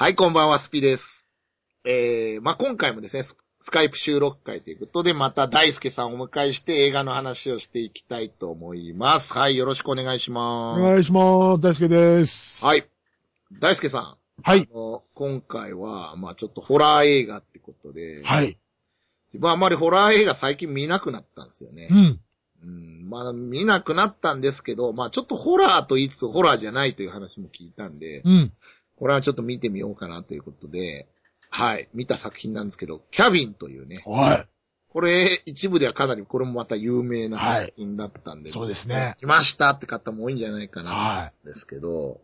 はい、こんばんは、スピです。えー、まあ、今回もですね、ススカイプ収録会ということで、また大輔さんをお迎えして映画の話をしていきたいと思います。はい、よろしくお願いしおます。願いします。大輔です。はい。大輔さん。はい。あの今回は、まあ、ちょっとホラー映画ってことで、はい。自分はあまりホラー映画最近見なくなったんですよねう。ん。うん、まあ、見なくなったんですけど、まあ、ちょっとホラーと言いつつホラーじゃないという話も聞いたんで、うん。これはちょっと見てみようかなということで、はい、見た作品なんですけど、キャビンというね、はこれ一部ではかなりこれもまた有名な作品だったんで、そうですね来ましたって方も多いんじゃないかな、はですけど、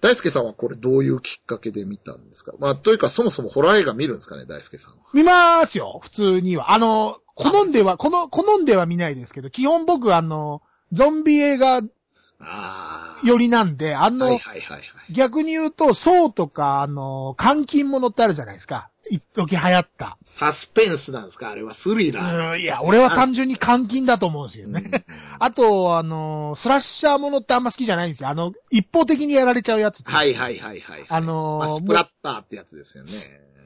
大輔さんはこれどういうきっかけで見たんですか？まあ、というかそもそもホラー映画見るんですかね、大輔さんは。い。見ますよ、普通には。あの、好んでは、この、好んでは見ないですけど、基本僕あの、ゾンビ映画あ寄りなんで、ああ。の、はいはいはいはい。逆に言うと、ソウとか、あの、監禁物ってあるじゃないですか。一時流行った。サスペンスなんですか？あれはスリラー。うん、いや、俺は単純に監禁だと思うんですよね。うん あと、あの、スラッシャーものってあんま好きじゃないんですよ。あの、一方的にやられちゃうやつ。はいはいはいはい。あのーまあスプラッターってやつですよね。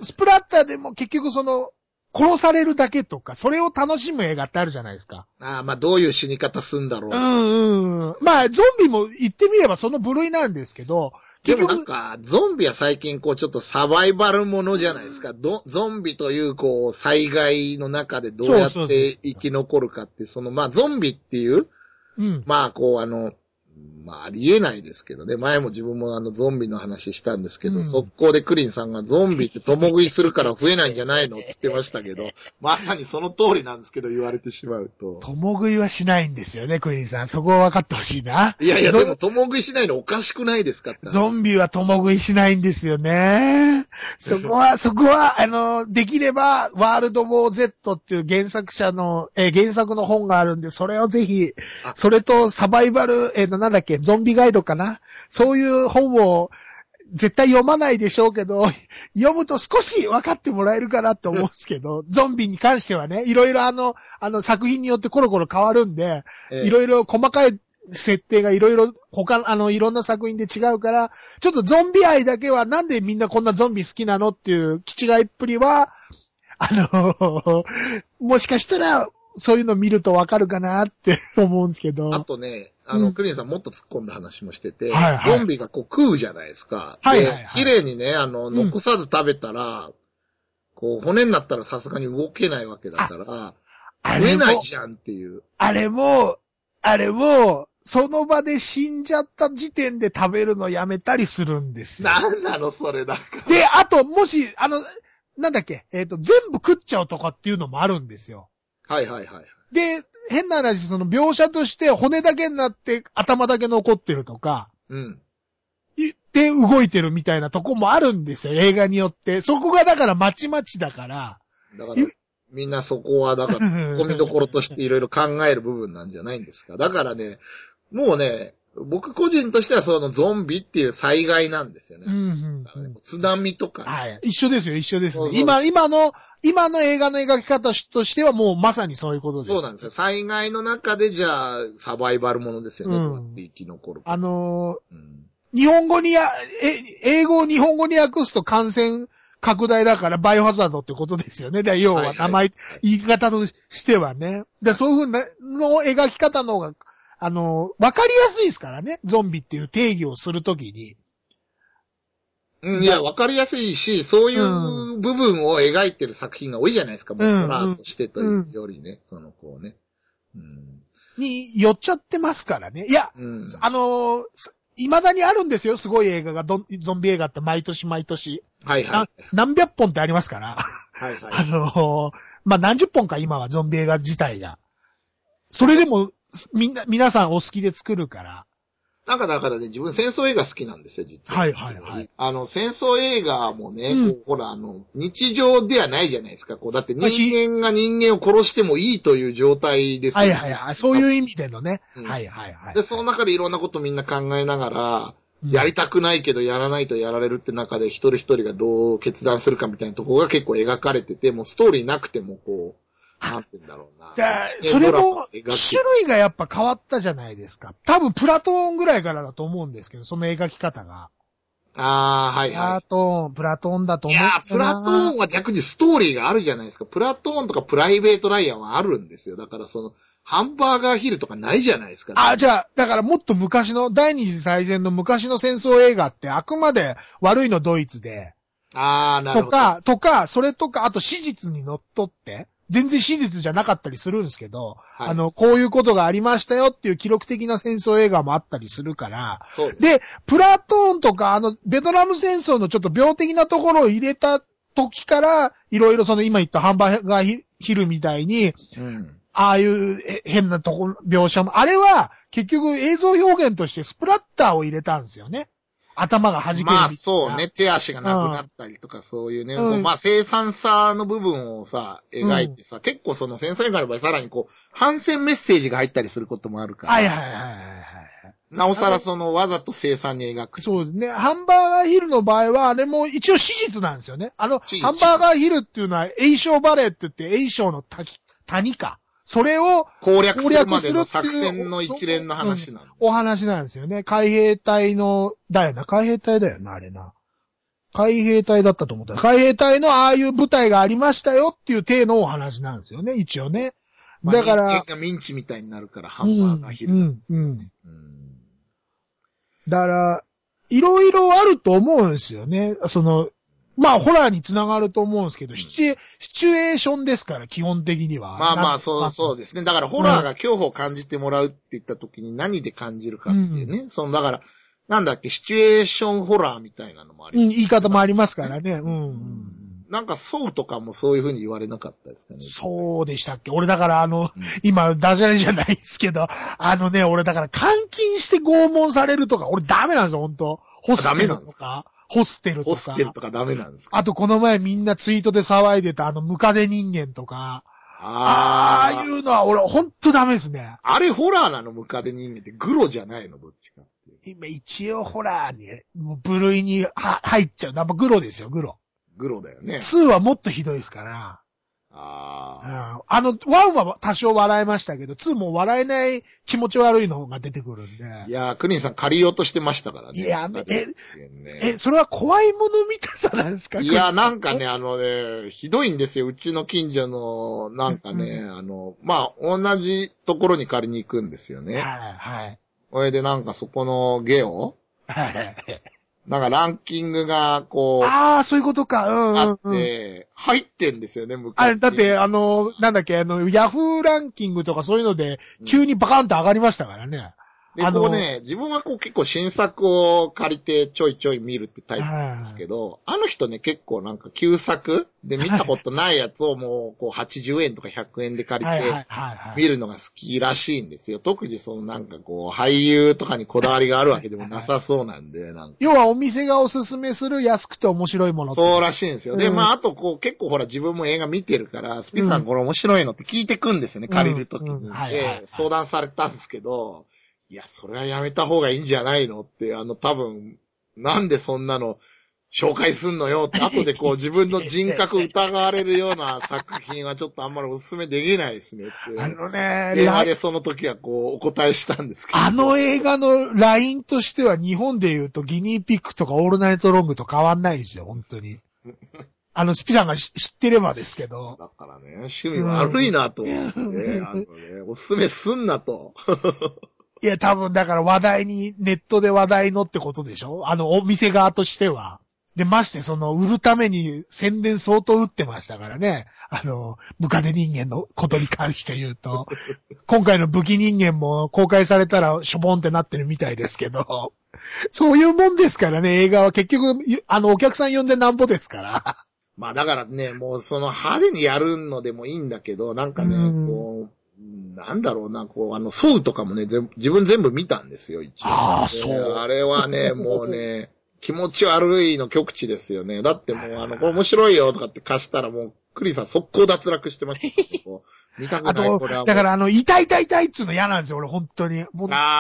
スプラッターでも結局その、殺されるだけとか、それを楽しむ映画ってあるじゃないですか。ああ、まあどういう死に方すんだろう。うんうんうん。まあ、ゾンビも言ってみればその部類なんですけど、で結局、もなんか、ゾンビは最近こうちょっとサバイバルものじゃないですか。どゾンビというこう災害の中でどうやって生き残るかって、そのまあゾンビっていう、うん。まあこうあの、まあありえないですけどね。前も自分もあのゾンビの話したんですけど、うん速攻でクリンさんがゾンビって共食いするから増えないんじゃないのって言ってましたけど、まさにその通りなんですけど言われてしまうと。共食いはしないんですよね、クリーンさん。そこは分かってほしいな。いやいや、ゾでも共食いしないのおかしくないですかってゾンビは共食いしないんですよね。そこは、そこは、あの、できれば、ワールドウォー Z っていう原作者の、えー原作の本があるんで、それをぜひあ、それとサバイバル、えーなんだっけ、ゾンビガイドかな？そういう本を、絶対読まないでしょうけど、読むと少し分かってもらえるかなって思うんですけど、ゾンビに関してはね、いろいろあの、あの作品によってコロコロ変わるんで、ええ。いろいろ細かい設定がいろいろ他、あの、いろんな作品で違うから、ちょっとゾンビ愛だけはなんでみんなこんなゾンビ好きなのっていう気違いっぷりは、あの、もしかしたら、そういうの見るとわかるかなって思うんですけど。あとね、あの、うんクリンさんもっと突っ込んだ話もしてて、はいはいゾンビがこう食うじゃないですか。はいはい綺麗にね、あの、ん残さず食べたら、こう、骨になったらさすがに動けないわけだから、あれも食えない、じゃんっていう。あれも、あれも、その場で死んじゃった時点で食べるのやめたりするんですよ。なんなのそれだかで、あと、もし、あの、なんだっけ、えっ、と、全部食っちゃうとかっていうのもあるんですよ。ら。はいはいはい。で、変な話、その描写として骨だけになって頭だけ残ってるとか、うん。いで動いてるみたいなとこもあるんですよ、映画によって。そこがだからまちまちだから。だからい、みんなそこは、だから、込みどころとしていろいろ考える部分なんじゃないんですか。だからね、もうね、僕個人としてはそのゾンビっていう災害なんですよね。うんうんだからね津波とかね、はい。一緒ですよ、一緒ですそうそう。ね今、今の、今の映画の描き方としてはもうまさにそういうことです。そうなんですよ。災害の中で、じゃあ、サバイバルものですよね。うんどうやって生き残るか。あのーうん日本語にや、え、英語を日本語に訳すと感染拡大だからバイオハザードってことですよね。だ要はいははい名前、言い方としてはね。でそういうふうなの描き方の方が、あの、わかりやすいですからね。ゾンビっていう定義をするときに。うん、いや、わかりやすいし、そういう部分を描いてる作品が多いじゃないですか。もううんホラーとしてというよりね。その、こうね。うん。に寄っちゃってますからね。いや、うん。あの未だにあるんですよ。すごい映画がゾンビ映画って毎年毎年。はいはいな。何百本ってありますから。はいはい。あのーまあ、何十本か今はゾンビ映画自体が。それでも、みんな、皆さんお好きで作るから。なんかだからね、自分戦争映画好きなんですよ、実は。はいはいはい。あの、戦争映画もね、うんほら、あの、日常ではないじゃないですか。こう、だって人間が人間を殺してもいいという状態ですよはいはいはい。そういう意味でのね。うんはいはいはい。で、その中でいろんなことみんな考えながら、うんやりたくないけどやらないとやられるって中で一人一人がどう決断するかみたいなところが結構描かれてて、もうストーリーなくてもこう、なんて言うんだろうな。だそれも、種類がやっぱ変わったじゃないですか。多分プラトーンぐらいからだと思うんですけど、その描き方が。ああ、はいはプラトーン、プラトーンだとい。い思うやー、プラトーンは逆にストーリーがあるじゃないですか。プラトーンとかプライベートライアンはあるんですよ。だからその、ハンバーガーヒルとかないじゃないですか。あ、じゃあ、だからもっと昔の、第二次大戦の昔の戦争映画ってあくまで悪いのドイツで、あー、なるほど。とか、とか、それとか、あと史実にのっとって、全然史実じゃなかったりするんですけど、はいあの、こういうことがありましたよっていう記録的な戦争映画もあったりするから、でプラトーンとか、あの、ベトナム戦争のちょっと病的なところを入れた時から、いろいろその今言ったハンバーガーヒヒルみたいに、うん。ああいうえ変なところ、描写も、あれは結局映像表現としてスプラッターを入れたんですよね。頭が弾ける。まあそうね、手足がなくなったりとかそういうね、うんまあ生産さの部分をさ、描いてさ、結構その戦争映画の場合さらにこう、反戦メッセージが入ったりすることもあるから、はいはいはいはいはい。なおさらそのわざと生産に描く。そうですね。ハンバーガーヒルの場合は、あれも一応史実なんですよね。あの、ハンバーガーヒルっていうのは、栄翔バレーって言って、栄翔の滝、谷か。それを攻略するまでの作戦の一連の話なの。お話なんですよね。海兵隊の、だよな。海兵隊だよな、あれな。海兵隊だったと思った。海兵隊のああいう部隊がありましたよっていう体のお話なんですよね、一応ね。まあだから、人間がミンチみたいになるから、ハンバーガーヒル。うん、うん、うん。うんだから、いろいろあると思うんですよね。その、まあ、ホラーにつながると思うんですけど、シチュエ、シチュエーションですから、基本的には。まあまあ、そう、そうですね。だから、ホラーが恐怖を感じてもらうって言った時に何で感じるかっていうね。その、だから、なんだっけ、シチュエーションホラーみたいなのもありうん、ます。言い方もありますからね。うん、うん。なんか、ソウとかもそういう風に言われなかったですかね。そうでしたっけ？俺だからあの、今、ダジャレじゃないですけど、あのね、俺だから監禁して拷問されるとか、俺ダメなんですよ、本当ホステルとか、ホステルとホか。ステルとかダメなんですか？あとこの前みんなツイートで騒いでたあのムカデ人間とか、ああいうのは俺ほんとダメですね。あれホラーなのムカデ人間ってグロじゃないの？どっちかって。今一応ホラーに、もう部類には入っちゃう。やっぱグロですよ、グロ。グロだよね。2はもっとひどいですから。あうんあ。あの、1は多少笑えましたけど、2も笑えない気持ち悪いのが出てくるんで。いやー、クニンさん借りようとしてましたからね。いやムカデ人間ねえ、それは怖いもの見たさなんですかいや、なんかね、。あのね、ひどいんですよ。うちの近所の、なんかね、あの、まあ、同じところに借りに行くんですよね。はい、はい。それでなんかそこのゲオはい。なんかランキングが、こう、ああ、そういうことか。うん、あっうんうん。て、入ってんですよね、昔。あれ、だって、あの、なんだっけ、あの、ヤフーランキングとかそういうので、急にバカンと上がりましたからね。で、こうね、自分はこう結構新作を借りてちょいちょい見るってタイプなんですけど、あの人ね結構なんか旧作で見たことないやつをもうこう80円とか100円で借りて見るのが好きらしいんですよ。特にそのなんかこう俳優とかにこだわりがあるわけでもなさそうなんで、なんか。要はお店がおすすめする安くて面白いものそうらしいんですよ。で、うんまあ、あとこう、結構ほら自分も映画見てるから、スピさんこれ面白いのって聞いてくんですよね、うん借りるときに。で、相談されたんですけど、いや、それはやめた方がいいんじゃないのって、あの、多分、なんでそんなの紹介すんのよって、後でこう自分の人格疑われるような 作品はちょっとあんまりお勧めできないですねって。あのね、電話ラでその時はこう、お答えしたんですけど。あの映画のラインとしては日本で言うとギニーピックとかオールナイトロングと変わんないんですよ、本当に。あの、スピさんが知知ってればですけど。だからね、趣味悪いなと思ってね、あのね、お勧めすんなと。いや、多分だから話題に、ネットで話題のってことでしょ？あの、お店側としては。で、まして、その、売るために宣伝相当打ってましたからね。あの、ムカデ人間のことに関して言うと。今回の武器人間も公開されたらしょぼんってなってるみたいですけど。そういうもんですからね、映画は結局、ゆあの、お客さん呼んでなんぼですから。まあだからね、もうその派手にやるのでもいいんだけど、なんかね、うんこう、なんだろうな、こう、あの、ソウとかもね、ぜ自分全部見たんですよ、一応。ああでそうあれはね、もうね、気持ち悪いの極致ですよね。だってもう、あの、これ面白いよとかって貸したらもう、クリさん速攻脱落してました。こう見たくあない、と、これは。だからあの、痛い痛い痛いっつうの嫌なんですよ、俺、本当に。あ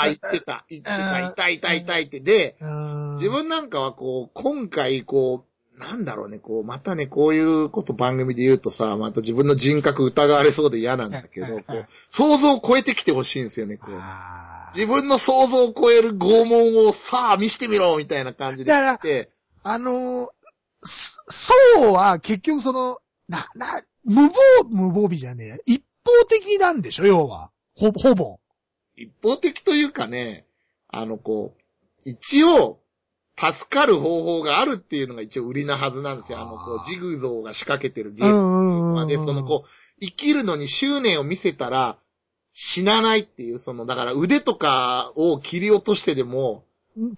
あ、言ってた、言ってた、うん痛い痛い痛いって。で、うん自分なんかはこう、今回こう、なんだろうね、こう、またね、こういうこと番組で言うとさ、また自分の人格疑われそうで嫌なんだけど、こう、想像を超えてきてほしいんですよね、こう。自分の想像を超える拷問をさあ見してみろみたいな感じでだからあのー、そそうは結局その、な、な、無防、無防備じゃねえや。一方的なんでしょ、要は。ほ、ほぼ。一方的というかね、あの、こう、一応、助かる方法があるっていうのが一応売りなはずなんですよ。あの、こう、ジグゾーが仕掛けてるゲームうんうんうんうん。で、その、こう、生きるのに執念を見せたら、死なないっていう、その、だから腕とかを切り落としてでも、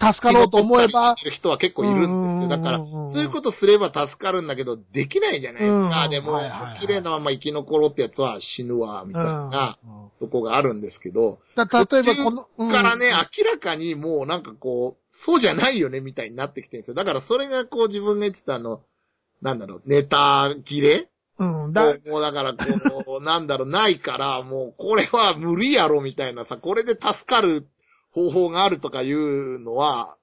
助かろうと思えばる人は結構いるんですよ。だから、そういうことすれば助かるんだけど、できないじゃないですか。うんでも、はいはいはい綺麗なまま生き残ろうってやつは死ぬわ、みたいなうんとこがあるんですけど、だ例えばこの、うんからね、明らかにもうなんかこう、そうじゃないよね、みたいになってきてるんですよ。だからそれがこう自分が言ってたあの、なんだろう、ネタ切れ？うん、だ、もうだからこう、なんだろう、ないから、もうこれは無理やろ、みたいなさ、これで助かる方法があるとかいうのは、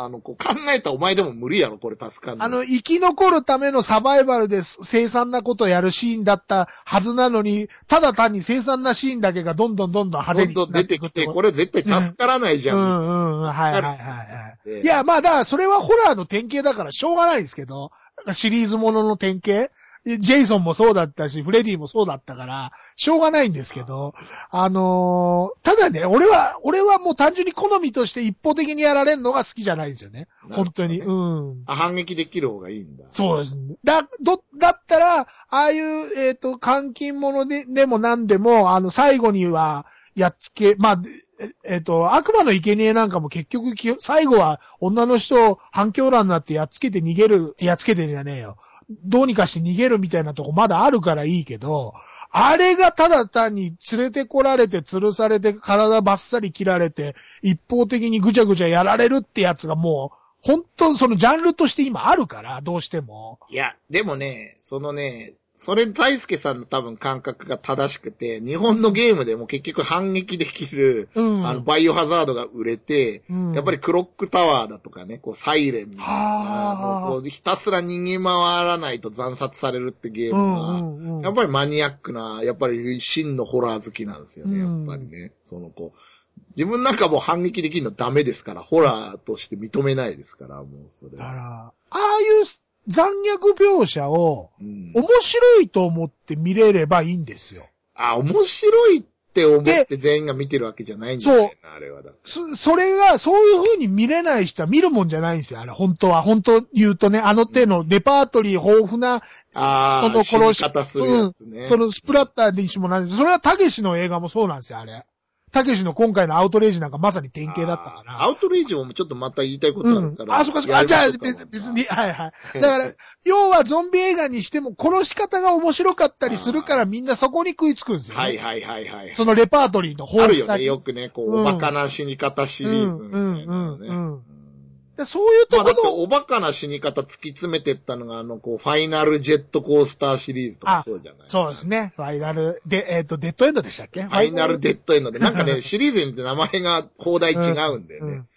あの、こう考えたお前でも無理やろ、これ助かんの。あの、生き残るためのサバイバルで凄惨なことをやるシーンだったはずなのに、ただ単に凄惨なシーンだけがどんどんどんどん派手にどんどん出てきて、これれ絶対助からないじゃ。うんんうん、はいはいはいはでい。いや、まあ、だからそれはホラーの典型だからしょうがないですけど、シリーズものの典型ジェイソンもそうだったし、フレディもそうだったから、しょうがないんですけど、あのーただね、俺は、俺はもう単純に好みとして一方的にやられるのが好きじゃないんですよね。ね本当に。うん。あ反撃できる方がいいんだ。そうですね。だ、ど、だったら、ああいう、えっ、と、監禁者で、でも何でも、あの、最後には、やっつけ、まあ、えっ、と、悪魔の生贄なんかも結局き、最後は女の人を反響欄になってやっつけて逃げる、やっつけてじゃねえよ。どうにかして逃げるみたいなとこまだあるからいいけど、あれがただ単に連れてこられて吊るされて体ばっさり切られて一方的にぐちゃぐちゃやられるってやつがもう本当そのジャンルとして今あるから、どうしても。いや、でもね、そのね、それ大輔さんの多分感覚が正しくて、日本のゲームでも結局反撃できる、うん。あの、バイオハザードが売れて、うんやっぱりクロックタワーだとかね、こう、サイレンみたいはあな、こうひたすら逃げ回らないと惨殺されるってゲームは。やっぱりマニアックな、やっぱり真のホラー好きなんですよね、やうんっぱりね。その子。自分なんかもう反撃できるのダメですから、ホラーとして認めないですから、もうそれは。だから、ああいう残虐描写をうん、面白いと思って見れればいいんですよ。あ、面白いって思って全員が見てるわけじゃないんだよな、あれはだ。そ、それが、そういう風に見れない人は見るもんじゃないんですよ、あれ、本当は。本当言うとね、あの手のレパートリー豊富なああ、人の殺し方するやつね。そのスプラッターにしてもなんですそれはたけしの映画もそうなんですよ、あれ。たけしの今回のアウトレイジなんかまさに典型だったから。アウトレイジもちょっとまた言いたいことあうん。るから。あ、そっかそっか。あ、じゃあ別、別に、はいはい。だから、要はゾンビ映画にしても殺し方が面白かったりするからみんなそこに食いつくんですよね。はいはいはいはい。そのレパートリーのあるよね。よくね、こう、うんおバカな死に方シリーズね。うんうんうんうんでそういうとまあだって、ころ、おバカな死に方突き詰めてったのが、あの、こう、ファイナルジェットコースターシリーズとかあそうじゃない？そうですね。ファイナル、で、えっ、と、デッドエンドでしたっけ？ファイナルデッドエンドで、なんかね、シリーズによって名前が放題違うんだよね。うん。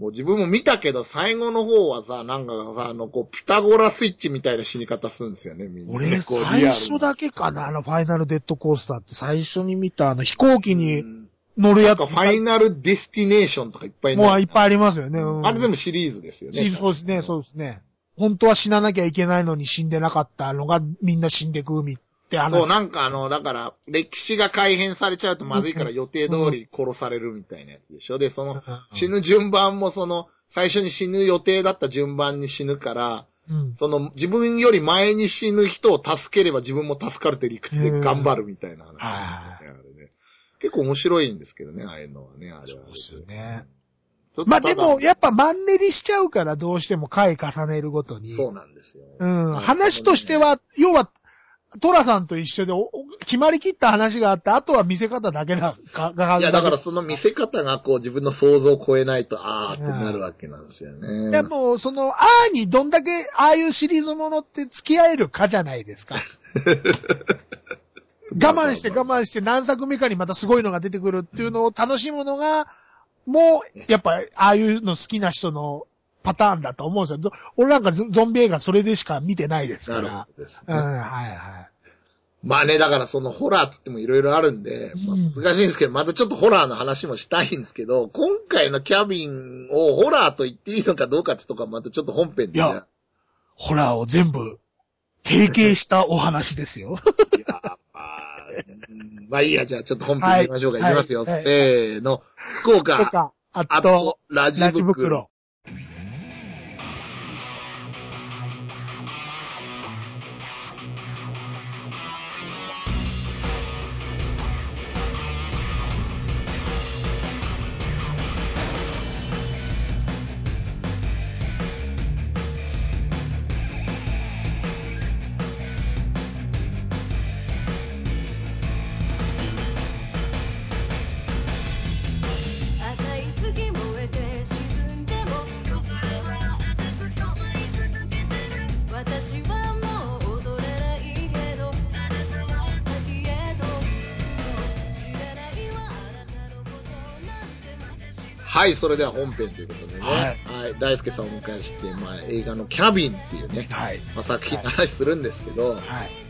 もう自分も見たけど、最後の方はさ、なんかさ、あの、こう、ピタゴラスイッチみたいな死に方するんですよね、みんなね。俺、こう最初だけかな、あの、ファイナルデッドコースターって最初に見た、あの、飛行機にうん乗るやつ。ファイナルディスティネーションとかいっぱいもういっぱいありりますよね。うんあれでもシリーズですよね。そうですね、そうですね。本当は死ななきゃいけないのに死んでなかったのがみんな死んでくみって話。そう、なんかあの、だから、歴史が改変されちゃうとまずいから予定通り殺されるみたいなやつでしょ。で、その、死ぬ順番もその、最初に死ぬ予定だった順番に死ぬから、うん。その、自分より前に死ぬ人を助ければ自分も助かるって理屈で頑張るみたいな話ね。結構面白いんですけどね、ああいうのはね、あれは。そうですよね。まあでも、やっぱマンネリしちゃうからどうしても回重ねるごとに。そうなんですよ。うん。話としては、要は、トラさんと一緒で決まりきった話があって、あとは見せ方だけだ、か、がいや、だからその見せ方がこう自分の想像を超えないと、あーってなるわけなんですよね。いやもう、その、あーにどんだけ、ああいうシリーズものって付き合えるかじゃないですか。我慢して我慢して何作目かにまたすごいのが出てくるっていうのを楽しむのが、もう、やっぱ、ああいうの好きな人のパターンだと思うんですよ。ゾ俺なんかゾゾンビ映画それでしか見てないですから。ほどですうん、ね。はいはい。まあね、だからそのホラーって言ってもいろいろあるんで、まあうん難しいんですけど、またちょっとホラーの話もしたいんですけど、今回のキャビンをホラーと言っていいのかどうかってとかまたちょっと本編で。いやホラーを全部、提携したお話ですよ。いやまあ、うんまあいいや、じゃあちょっと本編行きましょうか。はいいきますよ。はいせーの。福と岡、か、ああとと、、ラジラジ袋ははい、それでは本編ということでね。はいはい。大輔さんをお迎えして、まあ映画のキャビンっていうね、はい。まあ作品の話するんですけど、はい。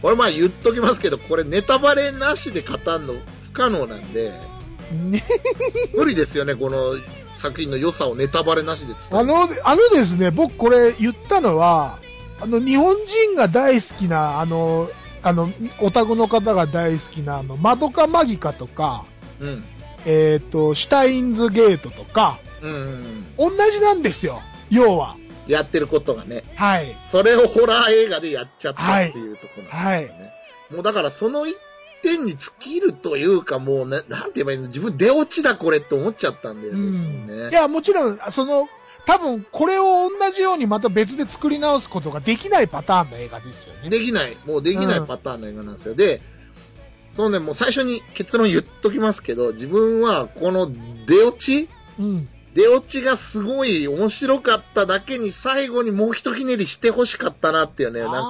これまあ言っときますけど、これネタバレなしで語るの不可能なんで、ね、無理ですよね、この作品の良さをネタバレなしで伝える。あの、あのですね、僕これ言ったのは、あの、日本人が大好きな、あの、あの、オタクの方が大好きな、あの、マドカマギカとか、うん。えっ、と、シュタインズゲートとか、うんうんうん。同じなんですよ。要は。やってることがね。はい。それをホラー映画でやっちゃったっていうところなんですよね。もうだからその一点に尽きるというかもうね、なんて言えばいいの？自分出落ちだこれって思っちゃったんだようね。ん。いや、もちろん、その、多分、これを同じようにまた別で作り直すことができないパターンの映画ですよね。できない、もうできないパターンの映画なんですよ。で、そうね、もう最初に結論言っときますけど、自分はこの出落ち？うん。出落ちがすごい面白かっただけに最後にもう一ひねりしてほしかったなっていうね、なんか、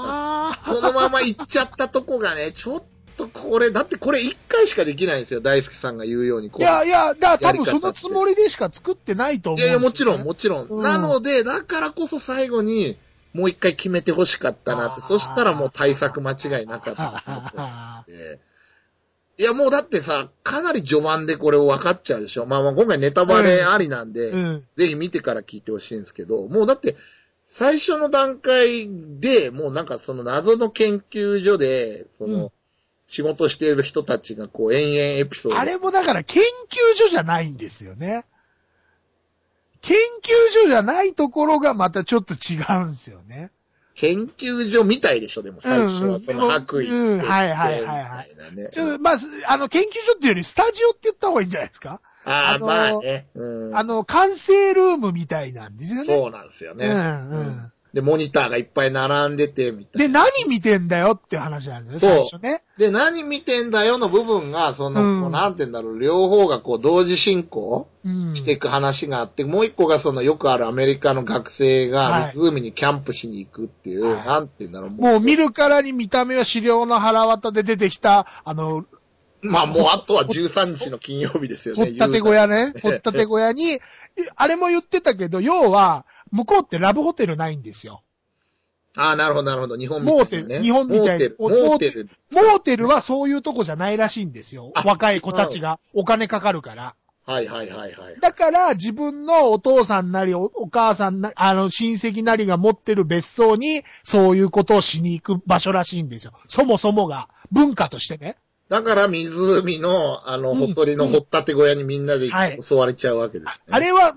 あそのまま行っちゃったとこがね、ちょっとこれ、だってこれ一回しかできないんですよ、大輔さんが言うように。こういやいや、だから多分そのつもりでしか作ってないと思うんいやいや、もちろん、もちろん。うんなので、だからこそ最後に、もう一回決めてほしかったなって。そしたらもう対策間違いなかったなと思って。いや、もうだってさ、かなり序盤でこれ分かっちゃうでしょ。まあまあ今回ネタバレありなんで、うん。ぜひ見てから聞いてほしいんですけど、もうだって、最初の段階で、もうなんかその謎の研究所で、その、うん仕事している人たちがこう延々エピソード。あれもだから研究所じゃないんですよね。研究所じゃないところがまたちょっと違うんですよね。研究所みたいでしょ、でも最初うんうんは。その白衣着ててうんはいはいはいはいみたいなねちょっと、まあ、あの、研究所っていうよりスタジオって言った方がいいんじゃないですか？ああ、まあね。うん。あの、完成ルームみたいなんですよね。そうなんですよね。うんうんで、モニターがいっぱい並んでて、みたいで、な。何見てんだよっていう話なんですよね、そう最初ね。で、何見てんだよの部分が、その、うんなんて言うんだろう、両方がこう同時進行うん。していく話があって、もう一個がそのよくあるアメリカの学生はいが湖にキャンプしに行くっていう、はいなんて言うんだろう、もう見るからに見た目は資料の腹渡で出てきた、あの、まあもうあとは13日の金曜日ですよね。掘ったて小屋ね。掘ったて小屋に、あれも言ってたけど、要は、向こうってラブホテルないんですよ。ああ、なるほど、なるほど。日本みモーテル、たいなね。日本みたいな。モーテル。モーテルはそういうとこじゃないらしいんですよあ。若い子たちが。お金かかるから。はいはいはいはい。だから、自分のお父さんなりお、お母さんな、あの、親戚なりが持ってる別荘に、そういうことをしに行く場所らしいんですよ。そもそもが、文化としてね。だから湖の、あの、うんほとりの掘ったて小屋にみんなではい襲われちゃうわけですね。あれは、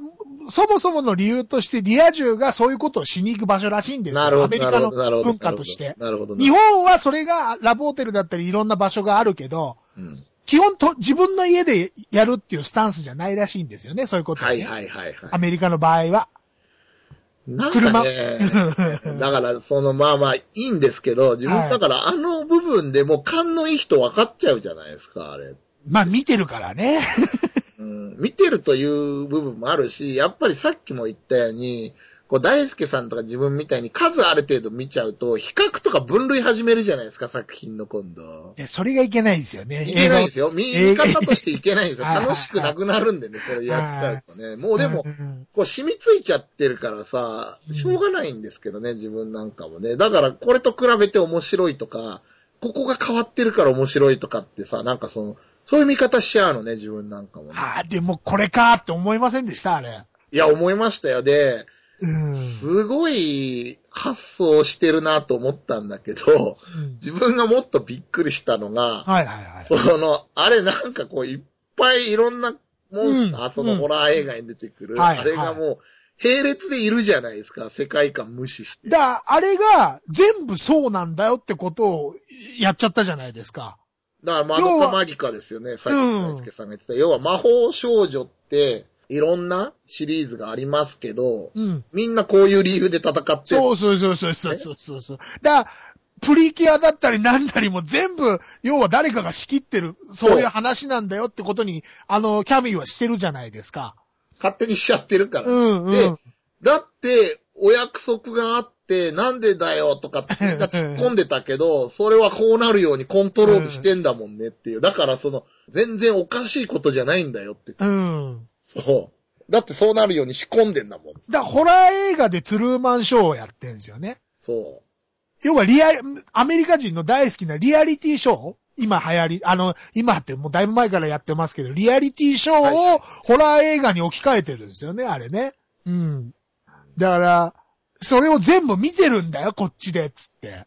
そもそもの理由として、リア充がそういうことをしに行く場所らしいんですよ。なるほど、アメリカのなるほど、なるほど。文化として。なるほど。日本はそれがラブホテルだったりいろんな場所があるけど、うん基本と自分の家でやるっていうスタンスじゃないらしいんですよね、そういうこと、ね。はいはいはいはアメリカの場合は。い。なんかね、だから、その、まあまあ、いいんですけど、自分、はいだから、あの部分でもう勘のいい人分かっちゃうじゃないですか、あれ。まあ見てるからね。うん、見てるという部分もあるし、やっぱりさっきも言ったように、こう、大輔さんとか自分みたいに数ある程度見ちゃうと、比較とか分類始めるじゃないですか、作品の今度。いや、それがいけないですよね。いけないですよ。見見方としていけないんですよ。楽しくなくなるんでね、これやっちゃうとね。もうでもう、んこう染みついちゃってるからさ、しょうがないんですけどね、自分なんかもね。だから、これと比べて面白いとか、ここが変わってるから面白いとかってさ、なんかその、そういう見方しちゃうのね、自分なんかもね。ああ、でもこれかって思いませんでしたあれ。いや、思いましたよ。で、うん。すごい発想してるなと思ったんだけど、うん自分がもっとびっくりしたのが、はいはいはい。その、あれなんかこういっぱいいろんなモンスター、うんそのホラー映画に出てくる、はいあれがもう、並列でいるじゃないですか、世界観無視して。だから、あれが全部そうなんだよってことをやっちゃったじゃないですか。だから、マドカマギカですよね、さっきうん大輔さんが言ってた。要は魔法少女って、いろんなシリーズがありますけど、うん。みんなこういう理由で戦ってるそうそうそうそうそうそうそう。だから、プリキュアだったりなんだりも全部、要は誰かが仕切ってる、そういう話なんだよってことに、あの、キャミーはしてるじゃないですか。勝手にしちゃってるから。うんうん。で、だって、お約束があって、なんでだよとかってみんな突っ込んでたけど、それはこうなるようにコントロールしてんだもんねっていう。だからその、全然おかしいことじゃないんだよって。うん。そう。だってそうなるように仕込んでんだもん。だホラー映画でトゥルーマンショーをやってんですよね。そ要はリアル、アメリカ人の大好きなリアリティショー？今流行り、あの、今ってもうだいぶ前からやってますけど、リアリティショーはいをホラー映画に置き換えてるんですよね、あれね。うん。だから、それを全部見てるんだよ、こっちで、つって。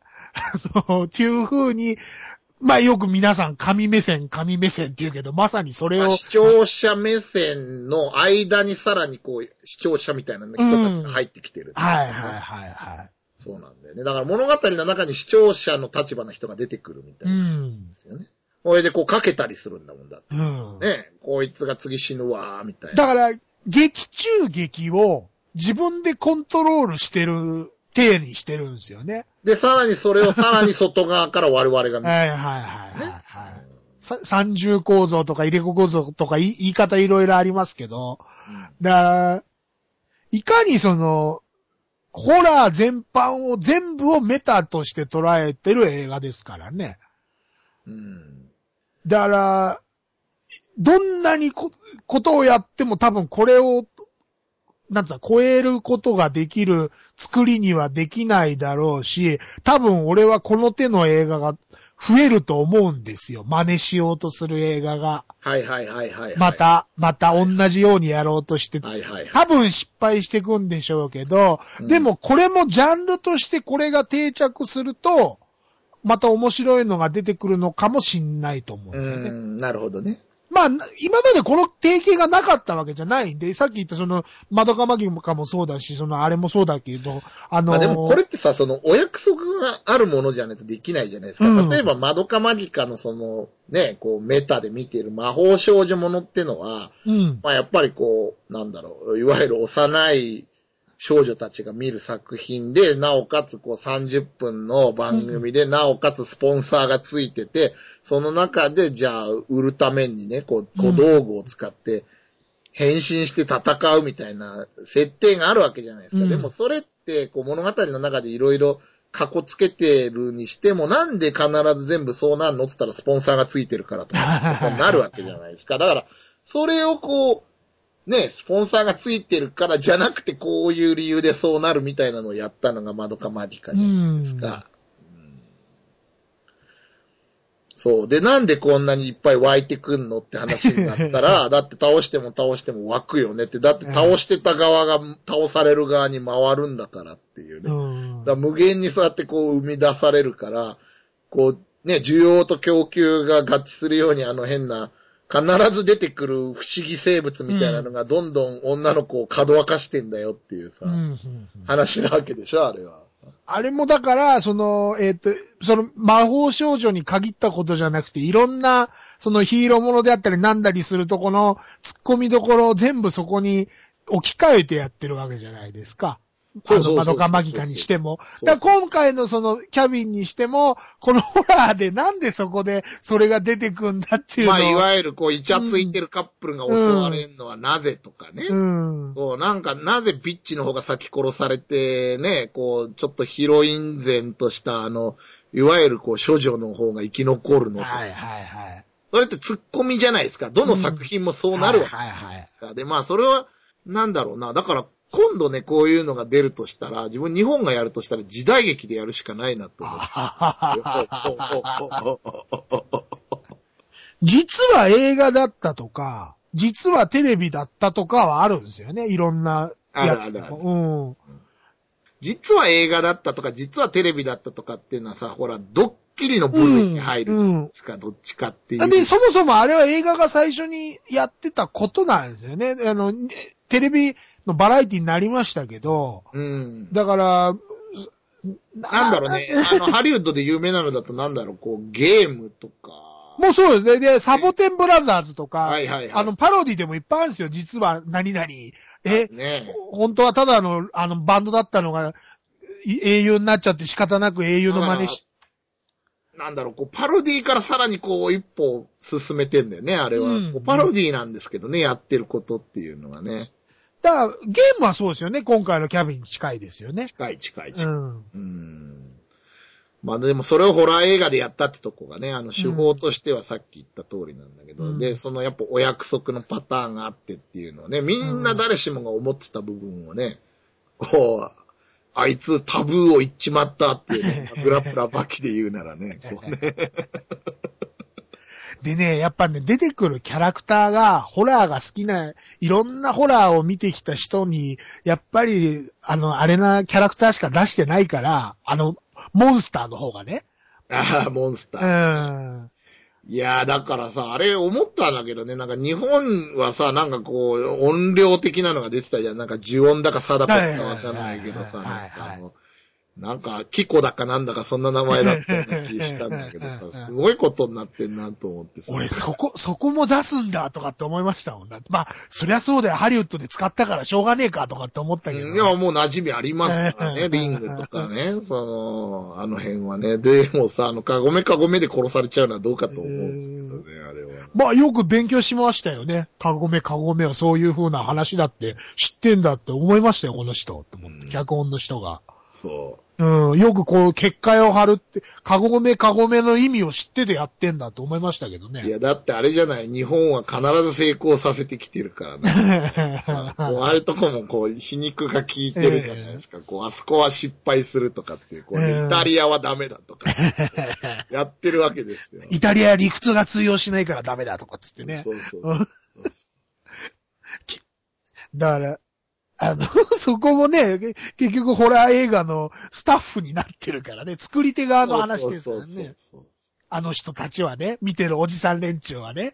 あの、っていう風に、まあよく皆さん神目線、神目線って言うけど、まさにそれをあ、視聴者目線の間にさらにこう、視聴者みたいな人たちが入ってきてる、はいはいはいはい。そうなんだよね。だから物語の中に視聴者の立場の人が出てくるみたういなんん。ですよね。これでこうかけたりするんだもんだって。うん。ねこいつが次死ぬわー、みたいな。だから、劇中劇を自分でコントロールしてる体にしてるんですよね。で、さらにそれを さらに外側から我々が見る。はいはいはいはい、はい。さ三重構造とか入れ子構造とか言い言い方いろいろありますけど、だから、いかにその、ホラー全般を全部をメタとして捉えてる映画ですからね。うん。だから、どんなにこことをやっても多分これを、なんつうの、超えることができる作りにはできないだろうし、多分俺はこの手の映画が増えると思うんですよ。真似しようとする映画が。はいはいはいはい、はい。ま。た、また同じようにやろうとして、はいはいはい。多分失敗していくんでしょうけど、うんでもこれもジャンルとしてこれが定着すると、また面白いのが出てくるのかもしんないと思うんですよね。うん、なるほどね。まあ、な今までこの提携がなかったわけじゃないんで、さっき言ったその、マドカマギカもそうだし、その、あれもそうだけど、あのまあでもこれってさ、そのお約束があるものじゃないとできないじゃないですか。うん例えば、マドカマギカのその、ね、こうメタで見てる魔法少女ものってのは、うん。まあやっぱりこう、なんだろう、いわゆる幼い少女たちが見る作品で、なおかつこう30分の番組で、なおかつスポンサーがついてて、その中でじゃあ売るためにね、こう小道具を使って変身して戦うみたいな設定があるわけじゃないですか。うんでもそれってこう物語の中でいろいろ過去つけてるにしても、なんで必ず全部そうなんの？って言ったらスポンサーがついてるからとか、なるわけじゃないですか。だから、それをこう、ね、スポンサーがついてるからじゃなくてこういう理由でそうなるみたいなのをやったのがマドカマリカじゃないですか。うんそう。で、なんでこんなにいっぱい湧いてくんのって話になったら、だって倒しても倒しても湧くよねって、だって倒してた側が倒される側に回るんだからっていうね。うんだ無限にそうやってこう生み出されるから、こうね、需要と供給が合致するようにあの変な、必ず出てくる不思議生物みたいなのがどんどん女の子をかどわかしてんだよっていうさ、話なわけでしょ、あれは。あれもだから、その、えっ、と、その魔法少女に限ったことじゃなくて、いろんな、そのヒーローものであったりなんだりするとこの突っ込みどころを全部そこに置き換えてやってるわけじゃないですか。あの、マドカマギカにしても。だ今回のその、キャビンにしても、このホラーでなんでそこでそれが出てくんだっていうのまあ、いわゆるこう、イチャついてるカップルが襲われるのはなぜとかね。うん。そう、なんか、なぜビッチの方が先殺されて、ね、こう、ちょっとヒロイン前とした、あの、いわゆるこう、処女の方が生き残るのと。はいはいはい。それって突っ込みじゃないですか。どの作品もそうなるわけはいはいはい。ですか。で、まあ、それは、なんだろうな。だから、今度ね、こういうのが出るとしたら、自分日本がやるとしたら時代劇でやるしかないなと思って。実は映画だったとか、実はテレビだったとかはあるんですよね。いろんなやつであるあるも。実は映画だったとか、実はテレビだったとかっていうのはさ、ほら、ドッキリの部類に入るじゃないですか、どっちかっていう。うん。で、そもそもあれは映画が最初にやってたことなんですよね。あの、テレビのバラエティになりましたけど、うん。だから、なんだろうね、あの、ハリウッドで有名なのだとなんだろう、こう、ゲームとか。もうそうですね。で、サボテンブラザーズとか、はいはいはいあの、パロディでもいっぱいあるんですよ。実は何々。え、ね本当はただの、あの、バンドだったのが、い英雄になっちゃって仕方なく英雄の真似し、なんだろう、こう、パロディからさらにこう、一歩進めてんだよね、あれは。うんパロディなんですけどね、やってることっていうのはね。だから、ゲームはそうですよね。今回のキャビンに近いですよね。近い近い近い。うん。うん。まあでもそれをホラー映画でやったってとこがね、あの手法としてはさっき言った通りなんだけど、うんで、そのやっぱお約束のパターンがあってっていうのをね、みんな誰しもが思ってた部分をね、こう、あいつタブーを言っちまったっていうね、ブラブラバキで言うならね、こうね。でね、やっぱね、出てくるキャラクターが、ホラーが好きな、いろんなホラーを見てきた人に、やっぱり、あの、あれなキャラクターしか出してないから、あの、モンスターの方がね。ああ、モンスタうー。ん。いやー、だからさ、あれ思ったんだけどね、なんか日本はさ、なんかこう、音量的なのが出てたじゃん。なんか呪音だか定かだかわかんないけどさ、なんかあのなんか、キコだかなんだかそんな名前だったような気したんだけどさ、すごいことになってんなと思ってさ。俺、そこ、そこも出すんだとかって思いましたもん。まあ、そりゃそうだよ。ハリウッドで使ったからしょうがねえかとかって思ったけど。いや、もう馴染みありますからね、リングとかね、その、あの辺はね。でもさ、あの、かごめかごめで殺されちゃうのはどうかと思うんですけどね、あれは。まあ、よく勉強しましたよね。かごめかごめはそういう風な話だって知ってんだって思いましたよ、この人。って思って、うん脚本の人が。そうん、よくこう、結界を張るって、かごめかごめの意味を知っててやってんだと思いましたけどう。いね。や、だってあれじゃない、日本は必ず成功させてきてるからね。さ こうああいうとこもこう、皮肉が効いてるじゃないですか。こう、あそこは失敗するとかっていう、こう、うんイタリアはダメだとか、やってるわけですよ。イタリア理屈が通用しないからダメだとかっつってね。そうそう。だから、あの、そこもね、け結局ホラー映画のスタッフになってるからね、作り手側の話ですからそうそうそうね。そうあの人たちはね、見てるおじさん連中はね。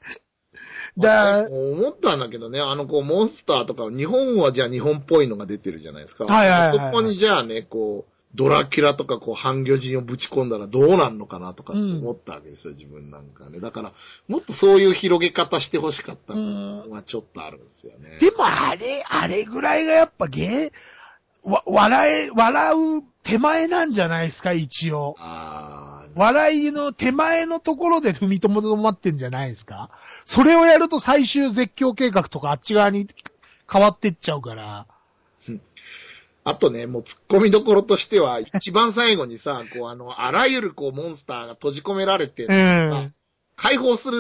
だ、思ったんだけどね、あの、こう、モンスターとか、日本はじゃあ日本っぽいのが出てるじゃないですか。はいはいはいはいそこにじゃあね、こう、ドラキュラとかこう、半魚人をぶち込んだらどうなんのかなとかって思ったわけですよ、自分なんかね。だから、もっとそういう広げ方してほしかったのはちょっとあるんですよね。でもあれ、あれぐらいがやっぱ芸、わ、笑え、笑う手前なんじゃないですか、一応。あ笑いの手前のところで踏みとどまってんじゃないですかそれをやると最終絶叫計画とかあっち側に変わってっちゃうから。あとね、もう突っ込みどころとしては、一番最後にさ、こう、あの、あらゆるこう、モンスターが閉じ込められて、うん。解放する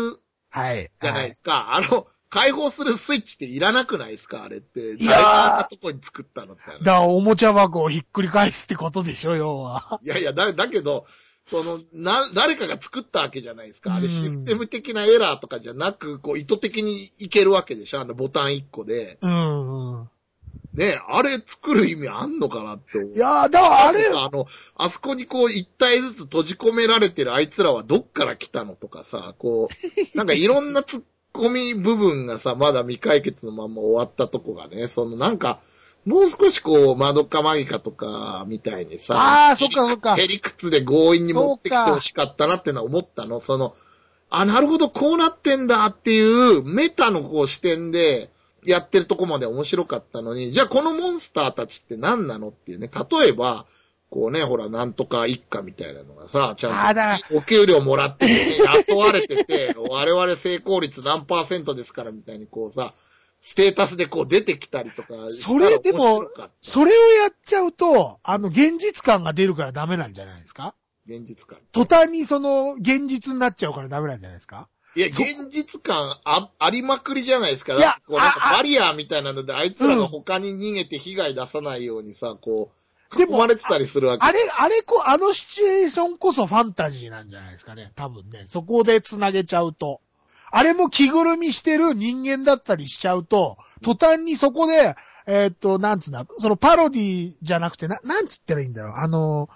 はい。じゃないですか。あの、解放するスイッチっていらなくないですか？あれって。誰があんなとこに作ったのって。だからおもちゃ箱をひっくり返すってことでしょ、要は。いやいや、だ、だけど、その、な、誰かが作ったわけじゃないですか。あれうんシステム的なエラーとかじゃなく、こう意図的にいけるわけでしょ？あのボタン1個で。うんうん。ねあれ作る意味あんのかなって思う。いやー、だからあれ、あの、あそこにこう一体ずつ閉じ込められてるあいつらはどっから来たのとかさ、こう、なんかいろんな突っ込み部分がさ、まだ未解決のまま終わったとこがね、そのなんか、もう少しこう、マドカマギカとかみたいにさ、あーそっかそっかヘリクツで強引に持ってきてほしかったなってのは思ったの。その、あ、なるほど、こうなってんだっていうメタのこう視点で、やってるとこまで面白かったのに、じゃあこのモンスターたちって何なのっていうね。例えば、こうね、ほら、なんとか一家みたいなのがさ、ちゃんとお給料もらってて、ね、雇われてて、我々成功率何パーセントですからみたいにこうさ、ステータスでこう出てきたりとか。それでもそれをやっちゃうと、あの、現実感が出るからダメなんじゃないですか？現実感。途端にその、現実になっちゃうからダメなんじゃないですか？いや、そ現実感あ、ありまくりじゃないですか。いやこうなんかバリアーみたいなので、あいつらが他に逃げて被害出さないようにさ、こう、でも囲まれてたりするわけ。あれ、あれこ、あのシチュエーションこそファンタジーなんじゃないですかね。多分ね。そこで繋げちゃうと。あれも着ぐるみしてる人間だったりしちゃうと、途端にそこで、えーっと、なんつうんだ、そのパロディじゃなくて、な、なんつったらいいんだろう。あの、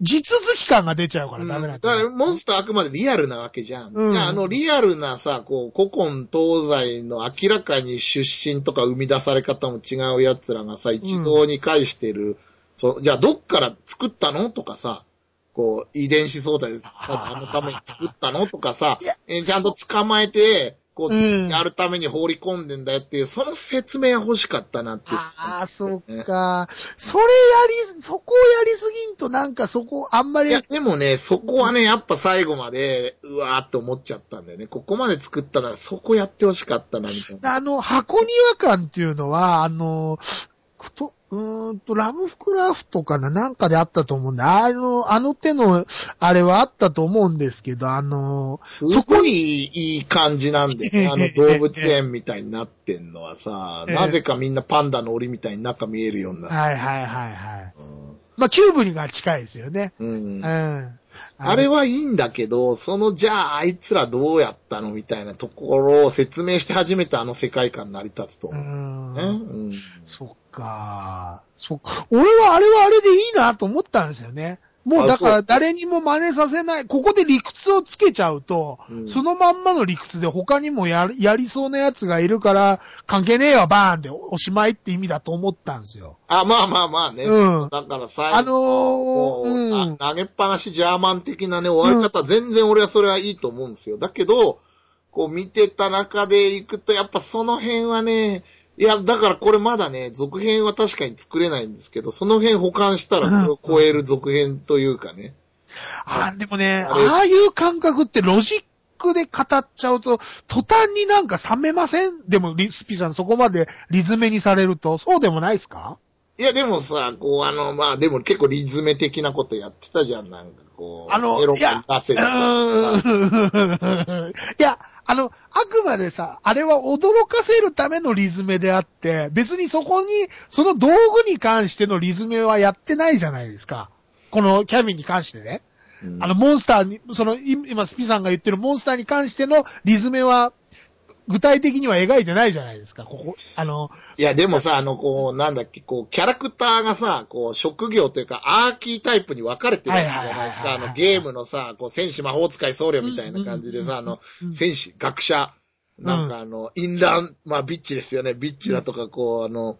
地続き感が出ちゃうからダメなんだからだよ。モンスターあくまでリアルなわけじゃん。うん。じゃあ、あのリアルなさ、こう、古今東西の明らかに出身とか生み出され方も違う奴らがさ、一堂に会してる、そう、じゃあどっから作ったの？とかさ、こう、遺伝子相対で、あのために作ったの？とかさえーちゃんと捕まえて、こう、うんやるために放り込んでんだよっていう、その説明は欲しかったなって。ああ、そうか。それやり、そこをやりすぎんとなんかそこ、あんまりいや、、でもね、そこはね、やっぱ最後まで、うわーって思っちゃったんだよね。ここまで作ったなら、そこやってほしかったな、みたいな。あの、箱庭感っていうのは、あの、くと、うーんと、ラブクラフトかな？なんかであったと思うんで、あの、あの手の、あれはあったと思うんですけど、あの、すごいいい感じなんでね、あの 動物園みたいになってんのはさ、ええなぜかみんなパンダの檻みたいに中見えるようになって。はいはいはいはい。まあ、キューブにが近いですよね。うん。ううんん。あれは、いいんだけど、その、じゃあ、あいつらどうやったのみたいなところを説明して初めてあの世界観成り立つとう思う。ね。ん。うん。そっか。そっか。俺はあれはあれでいいなと思ったんですよね。もうだから誰にも真似させない。ここで理屈をつけちゃうと、うんそのまんまの理屈で他にもややりそうなやつがいるから、関係ねえよ、バーンっておしまいって意味だと思ったんですよ。あ、まあまあまあね。うんだから最後、あのーもううんあ投げっぱなしジャーマン的なね、終わり方、全然俺はそれはいいと思うんですよ。だけど、こう見てた中で行くと、やっぱその辺はね、いや、だからこれまだね、続編は確かに作れないんですけど、その辺保管したらこれを超える続編というかね。あでもね、あれ。ああいう感覚ってロジックで語っちゃうと、途端になんか冷めません？でも、リスピさんそこまでリズメにされると、そうでもないですか？いや、でもさ、こう、あの、まあ、でも結構リズメ的なことやってたじゃん、なんかこう。あのエロ感出せうとか。さーん。いや、あの、あくまでさ、あれは驚かせるためのリズメであって、別にそこに、その道具に関してのリズメはやってないじゃないですか。このキャビンに関してね。うんあの、モンスターに、その、い今、スピさんが言ってるモンスターに関してのリズメは、具体的には描いてないじゃないですか、ここ。あの、いや、でもさ、あの、こう、なんだっけ、こう、キャラクターがさ、こう、職業というか、アーキータイプに分かれてるじゃないですか。あの、ゲームのさ、こう、戦士魔法使い僧侶みたいな感じでさ、あの、戦士、学者、なんかあの、インラン、まあ、ビッチですよね。ビッチだとか、こう、あの、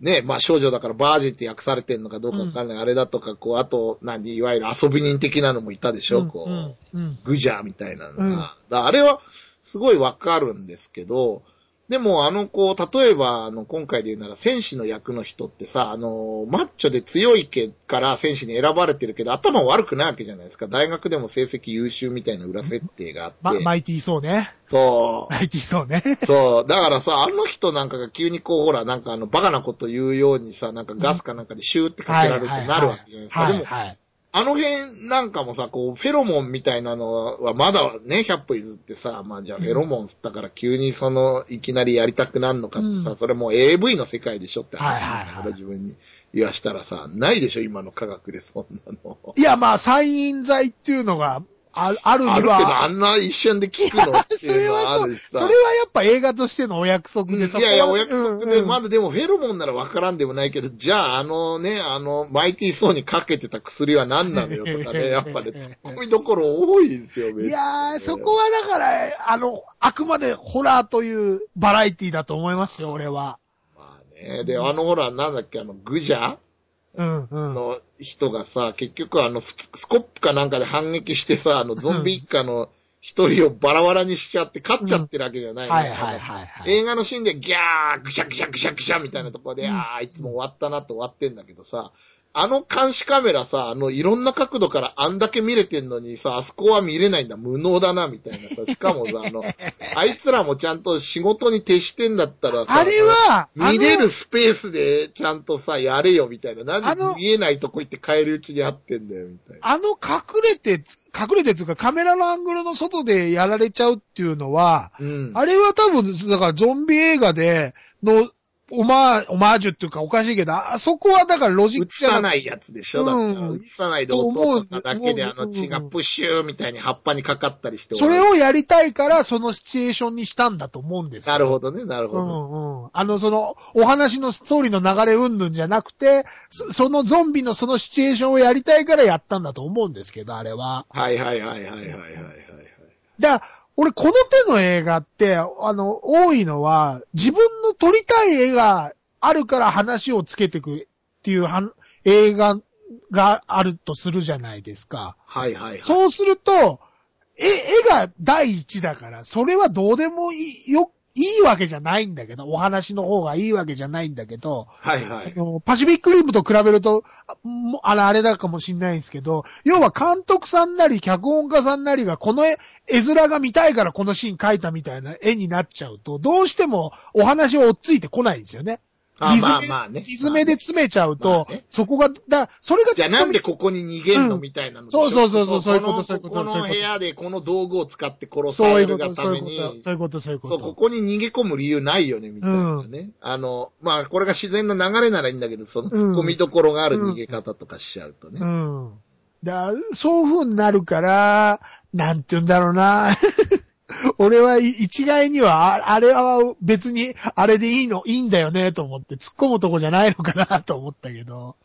ね、まあ少女だからバージンって訳されてんのかどうかわかんない。あれだとか、こう、あと、何、いわゆる遊び人的なのもいたでしょ、こう。うんうんグジャーみたいなのが。あれはすごいわかるんですけど、でもあの子、例えば、あの、今回で言うなら戦士の役の人ってさ、あの、マッチョで強いけから戦士に選ばれてるけど、頭悪くないわけじゃないですか。大学でも成績優秀みたいな裏設定があま、って。マイティーそうね。そマイティーそうね。う。そう。だからさ、あの人なんかが急にこう、ほら、なんかあの、バカなこと言うようにさ、なんかガスかなんかでシューってかけられるってなるわけじゃないですか。でも。あの辺なんかもさ、こう、フェロモンみたいなのはまだね、100歩譲ってさ、まあじゃあフェロモン吸ったから急にその、いきなりやりたくなるのかってさ、うん。それもう AV の世界でしょって話はいはいはい。だから自分に言わしたらさ、ないでしょ今の科学でそんなの。いや、まあ、催眠剤っていうのがああるにあるけど、あは、んな一瞬で聞くのってそいうのれはある。それはやっぱ映画としてのお約束で、うん。いやいや、お約束で、うんうん。まだでもフェロモンならわからんでもないけど、じゃああのね、あの、マイティーソーにかけてた薬は何なのよとかね、やっぱね、突っ込みどころ多いですよ、いやー、そこはだから、あの、あくまでホラーというバラエティだと思いますよ、俺は。まあね。で、あのほら、なんだっけ、あの、グジャうん、うん。の人がさ、結局あのス、スコップかなんかで反撃してさ、あの、ゾンビ一家の一人をバラバラにしちゃって勝っちゃってるわけじゃないのはいはいはいはい。映画のシーンでギャー、ぐしゃぐしゃぐしゃぐしゃみたいなところで、うんああ、いつも終わったなって終わってんだけどさ、あの監視カメラさ、あの、いろんな角度からあんだけ見れてんのにさ、あそこは見れないんだ、無能だな、みたいなさ、しかもさ、あの、あいつらもちゃんと仕事に徹してんだったらさ、あれは、見れるスペースでちゃんとさ、やれよ、みたいな。なんで見えないとこ行って帰り討ちにあってんだよ、みたいな。あの隠れて、隠れてっていうかカメラのアングルの外でやられちゃうっていうのは、うん。あれは多分、だからゾンビ映画での、オマー、オマージュっていうかおかしいけど、あそこはだからロジッ映クじゃなくさないやつでしょだから、うん映さないで音を取っただけで、あの血がプシューみたいに葉っぱにかかったりして。それをやりたいから、そのシチュエーションにしたんだと思うんですよなるほどね、なるほうど。んうん。あの、その、お話のストーリーの流れ云々じゃなくて、そそのゾンビのそのシチュエーションをやりたいからやったんだと思うんですけど、あれは。はいはいはいはいはいはいはい。だ俺この手の映画って、あの、多いのは、自分の撮りたい絵があるから話をつけてくっていう映画があるとするじゃないですか。はいはいはい。そうすると、絵、絵が第一だから、それはどうでもいい、よ、いいわけじゃないんだけど、お話の方がいいわけじゃないんだけど、はいはい。あのパシフィックリームと比べると、あもうあれ、あれだかもしんないんですけど、要は監督さんなり脚本家さんなりがこの絵、絵面が見たいからこのシーン描いたみたいな絵になっちゃうと、どうしてもお話を追っついてこないんですよね。あリズメまあまあね。リズメで詰めちゃうと、まあねそこが、だ、それがじゃあなんでこここに逃げんのうんみたいなのそうそうそうそうそういうことそういうことこの部屋でこの道具を使って殺さそういれうこと、そうるがためにそう、いうこと、そういうこそう、と。ここに逃げ込む理由ないよね、みたいなね。あの、まあ、これが自然な流れならいいんだけど、その突っ込みどころがある逃げ方とかしちゃうとね。うん。だそういう風になるから、なんて言うんだろうな。俺は一概には、ああれは別に、あれでいいの、いいんだよね、と思って、突っ込むとこじゃないのかな、と思ったけど。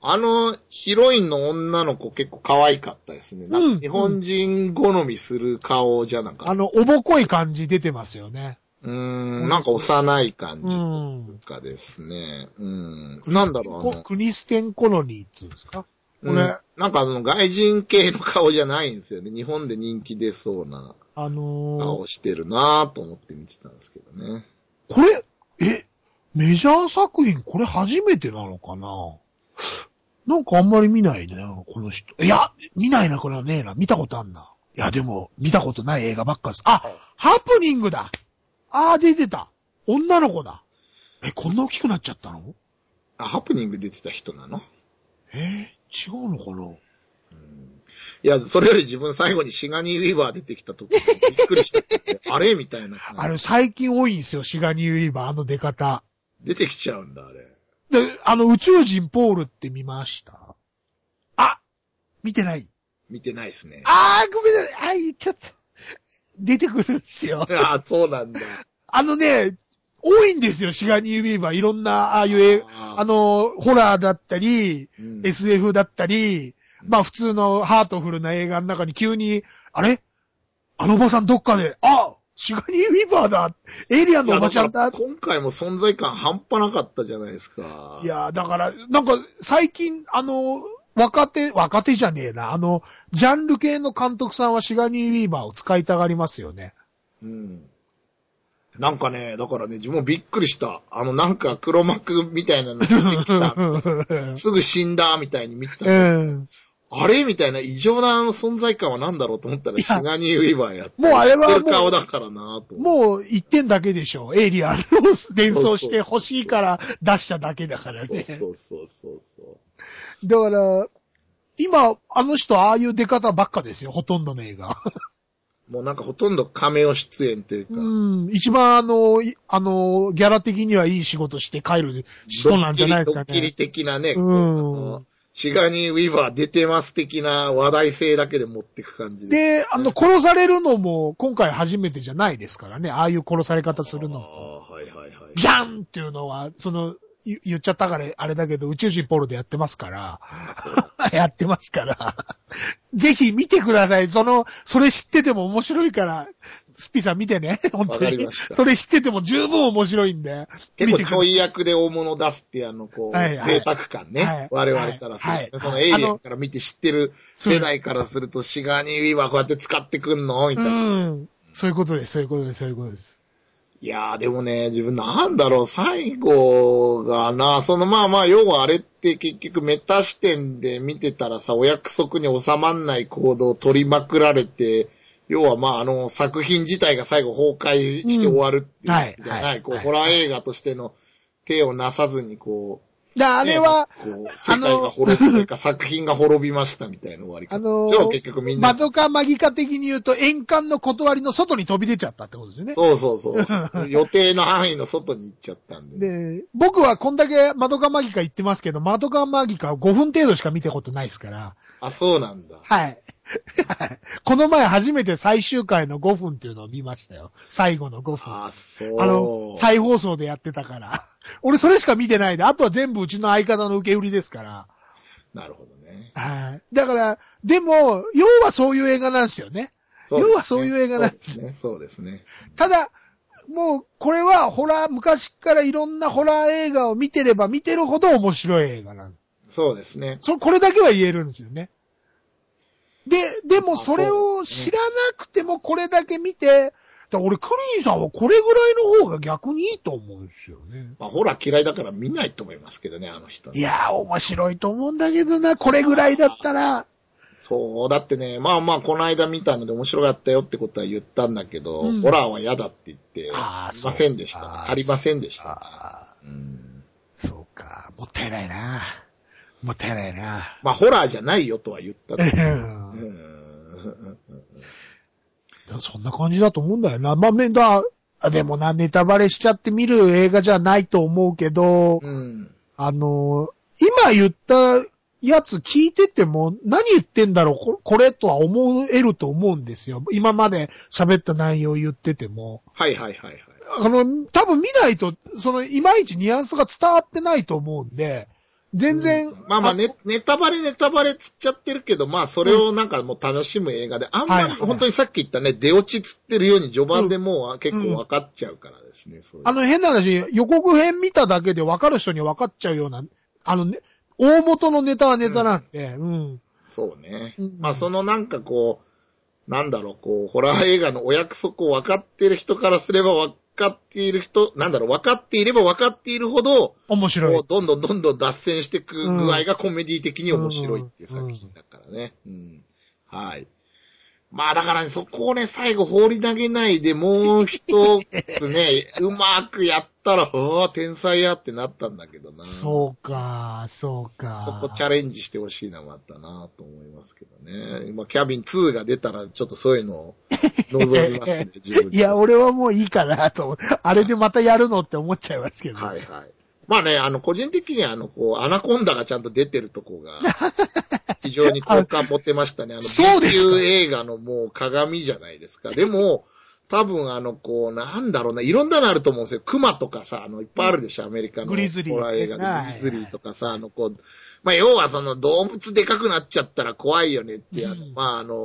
あの、ヒロインの女の子結構可愛かったですね。日本人好みする顔じゃなかった。あの、おぼこい感じ出てますよね。うーん、なんか幼い感じとかですね。うん。なんだろう、あの、クリステンコロニーっつうんですか？これ、うんなんかその外人系の顔じゃないんですよね。日本で人気出そうなあのー顔してるなぁと思って見てたんですけどね。これ、え、メジャー作品これ初めてなのかな？なんかあんまり見ないね、この人。いや、見ないな、これはねえな。見たことあんな。いや、でも、見たことない映画ばっかです。あ、ハプニングだあー、出てた。女の子だ。え、こんな大きくなっちゃったの？あ、ハプニング出てた人なの？えー違うのかな？いや、それより自分最後にシガニー・ウィーバー出てきた時びっくりしたって。あれ？みたいな。あれ、最近多いんですよ、シガニー・ウィーバー、あの出方。出てきちゃうんだ、あれ。で、あの、宇宙人ポールって見ました？あ見てない見てないですね。あー、ごめんなさい。あー、言っちゃった。出てくるんですよ。あ、そうなんだ。あのね、多いんですよ、シガニー・ウィーバー。いろんな、ああいう映あの、ホラーだったり、うん SF だったり、まあ普通のハートフルな映画の中に急に、あれ？あのおばさんどっかで、あシガニー・ウィーバーだエイリアンのおばちゃんだ今回も存在感半端なかったじゃないですか。いや、だから、なんか、最近、あの、若手、若手じゃねえな。あの、ジャンル系の監督さんはシガニー・ウィーバーを使いたがりますよね。うん。なんかね、だからね、自分もびっくりした。あの、なんか黒幕みたいなの出てきた。すぐ死んだ、みたいに見てた。あれみたいな異常な存在感は何だろうと思ったら、シガニー・ウィーバーやって。もうあれはもう顔だからなと。もう一点だけでしょ。エイリアンを連想して欲しいから出しただけだからね。そうそうそうそう。だから、今、あの人ああいう出方ばっかですよ。ほとんどの映画。もうなんかほとんどカメオ出演というか、うん。一番あの、いあの、ギャラ的にはいい仕事して帰る人なんじゃないですかドッキリドッキリね。的なね、うんこうあのシガニー・ウィーバー出てます的な話題性だけで持っていく感じで。で、あの、殺されるのも今回初めてじゃないですからね。ああいう殺され方するのも。ああ、はいはいはい。じゃんっていうのは、その、言言っちゃったからあれだけど、宇宙人ポールでやってますから。やってますから。ぜひ見てください。その、それ知ってても面白いから、スピさん見てね。本わ当にそれ知ってても十分面白いんで。結構ちょい役で大物出すっていうあの、こう、はいはい贅沢感ね。はい我々からすると、はいそのエイリアンから見て知ってる世代からすると、シガニー・ウィーバーこうやって使ってくんの？みたいな。うん。そういうことです、そういうことです、そういうことです。いやーでもね、自分なんだろう、最後がな、そのまあまあ、要はあれって結局メタ視点で見てたらさ、お約束に収まんない行動を取りまくられて、要はまああの作品自体が最後崩壊して終わるっていう、うん。はいじゃない、こう、はいはい。ホラー映画としての手をなさずにこう、で、あれは、ねこう世界が滅びというか作品が滅びましたみたいな終わり方。あのー結局みんな。マドカマギカ的に言うと、円環の断りの外に飛び出ちゃったってことですよね。そうそうそう。予定の範囲の外に行っちゃったんで。で、僕はこんだけマドカマギカ言ってますけど、マドカマギカは5分程度しか見たことないですから。あ、そうなんだ。はい。この前初めて最終回の5分っていうのを見ましたよ。最後の5分。あ、そう。あの、再放送でやってたから。俺それしか見てないで、あとは全部うちの相方の受け売りですから。なるほどね。はい。だから、でも、要はそういう映画なんですよね。ね要はそういう映画なんですね。そうですね。ただ、もう、これはホラー、昔からいろんなホラー映画を見てれば見てるほど面白い映画なんです。そうですね。そ、これだけは言えるんですよね。で、でもあそれを知らなくてもこれだけ見て、だ俺、クリーンさんはこれぐらいの方が逆にいいと思うんですよね。まあ、ホラー嫌いだから見ないと思いますけどね、あの人。いやー、面白いと思うんだけどな、これぐらいだったら。そう、だってね、まあまあ、この間見たので面白かったよってことは言ったんだけど、うんホラーは嫌だって言って、ありませんでしたね。ありませんでした。ああ、うんそうか、もったいないな。もったいないな。まあ、ホラーじゃないよとは言ったうんそんな感じだと思うんだよな。まあ、めんだ、あでもな、ネタバレしちゃって見る映画じゃないと思うけど、うん。あの、今言ったやつ聞いてても、何言ってんだろう、ここれとは思えると思うんですよ。今まで喋った内容言ってても。はいはいはいはい。あの、多分見ないと、その、いまいちニュアンスが伝わってないと思うんで、全然、まあまあネ、ネタバレネタバレつっちゃってるけど、まあそれをなんかもう楽しむ映画で、あんまり本当にさっき言ったね、出落ちつってるように序盤でもう結構分かっちゃうからですね、そういうあの変な話、予告編見ただけで分かる人には分かっちゃうような、あのね、大元のネタはネタなんで、うん。そうね。うん。まあそのなんかこう、なんだろう、こう、ホラー映画のお約束を分かってる人からすれば分かっている人、なんだろう、分かっていれば分かっているほど、面白い。どんどんどんどん脱線していく具合がコメディ的に面白いっていう作品だからね。うん。はい。まあだからね、そこをね、最後放り投げないで、もう一つね、うまくやったら、ああ、天才やってなったんだけどな。そうか、そうそか。こチャレンジしてほしいのもあったなと思いますけどね。今、キャビン2が出たら、ちょっとそういうのを望みますね、自分でいや、俺はもういいかなと思う。あれでまたやるのって思っちゃいますけど。はいはい。まあね、あの、個人的には、あの、こう、アナコンダがちゃんと出てるとこが、非常に好感持ってましたね。あの、そうですか B 級映画のもう鑑じゃないですか。でも、多分あの、こう、なんだろうな、いろんなのあると思うんですよ。クマとかさ、あの、いっぱいあるでしょ、アメリカの。グリズリーホラー映画はいで。グリズリーとかさ、あの、こう、まあ、要はその動物でかくなっちゃったら怖いよねっていう、あのうんまあ、あの、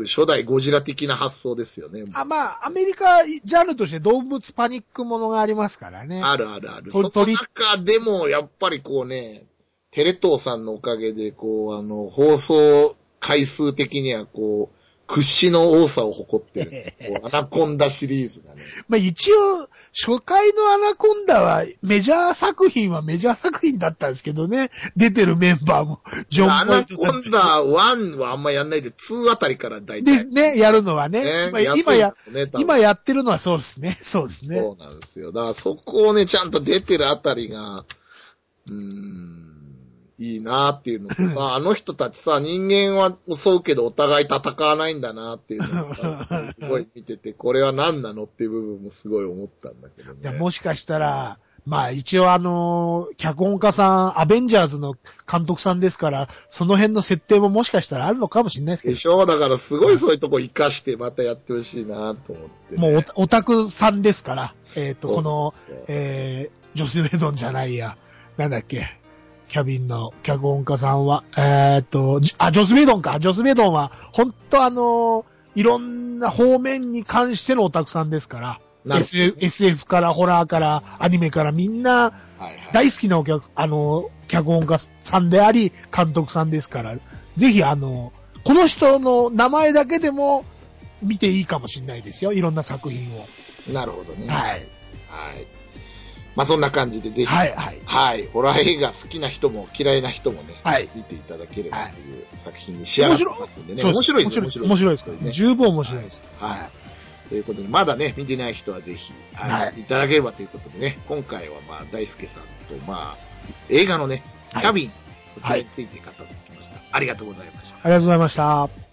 う初代ゴジラ的な発想ですよね。あ、まあ、アメリカジャンルとして動物パニックものがありますからね。あるあるある。とその中でも、やっぱりこうね、テレ東さんのおかげで、こう、あの、放送回数的には、こう、屈指の多さを誇ってる、アナコンダシリーズがね。まあ一応、初回のアナコンダは、メジャー作品はメジャー作品だったんですけどね。出てるメンバーも、ジョン・アナコンダ1はあんまやんないで、2あたりから大で体。ね、やるのはね。ね、まあ今や、ね今やってるのはそうですね。そうですね。そうなんですよ。だからそこをね、ちゃんと出てるあたりが、うーん、いいなっていうのとさ、あの人たちさ、人間は襲うけどお互い戦わないんだなっていうのをさ すごい見てて、これは何なのっていう部分もすごい思ったんだけどね。でもしかしたら、まあ一応あのー脚本家さん、アベンジャーズの監督さんですから、その辺の設定ももしかしたらあるのかもしれないですけど、でしょ？だからすごいそういうとこ活かしてまたやってほしいなと思って、ね。もうオオタクさんですから、えっ、と、そうこの、えー、ジョス・ウェドンじゃないや、なんだっけ、キャビンの脚本家さんは、えーっと、じあ、ジョス・メイドンか。ジョス・メイドンは、本当あの、いろんな方面に関してのオタクさんですから、SF, SF からホラーからアニメからみんな。大好きなお客、あの、脚本家さんであり、監督さんですから、ぜひあの、この人の名前だけでも見ていいかもしれないですよ。いろんな作品を。なるほどね。はい。はい。まあそんな感じでぜひ、はい、はい。はい。ホラー映画好きな人も嫌いな人もね、はい見ていただければという作品に仕上がってますんでね。面白いですよ、面白い面白いですからね。十分面白いです。はい。ということで、まだね、見てない人はぜひ、はいはいいただければということでね、今回はまあ、大輔さんと、まあ、映画のね、キはいャビン、こちらについて語ってきました。ありがとうございました。ありがとうございました。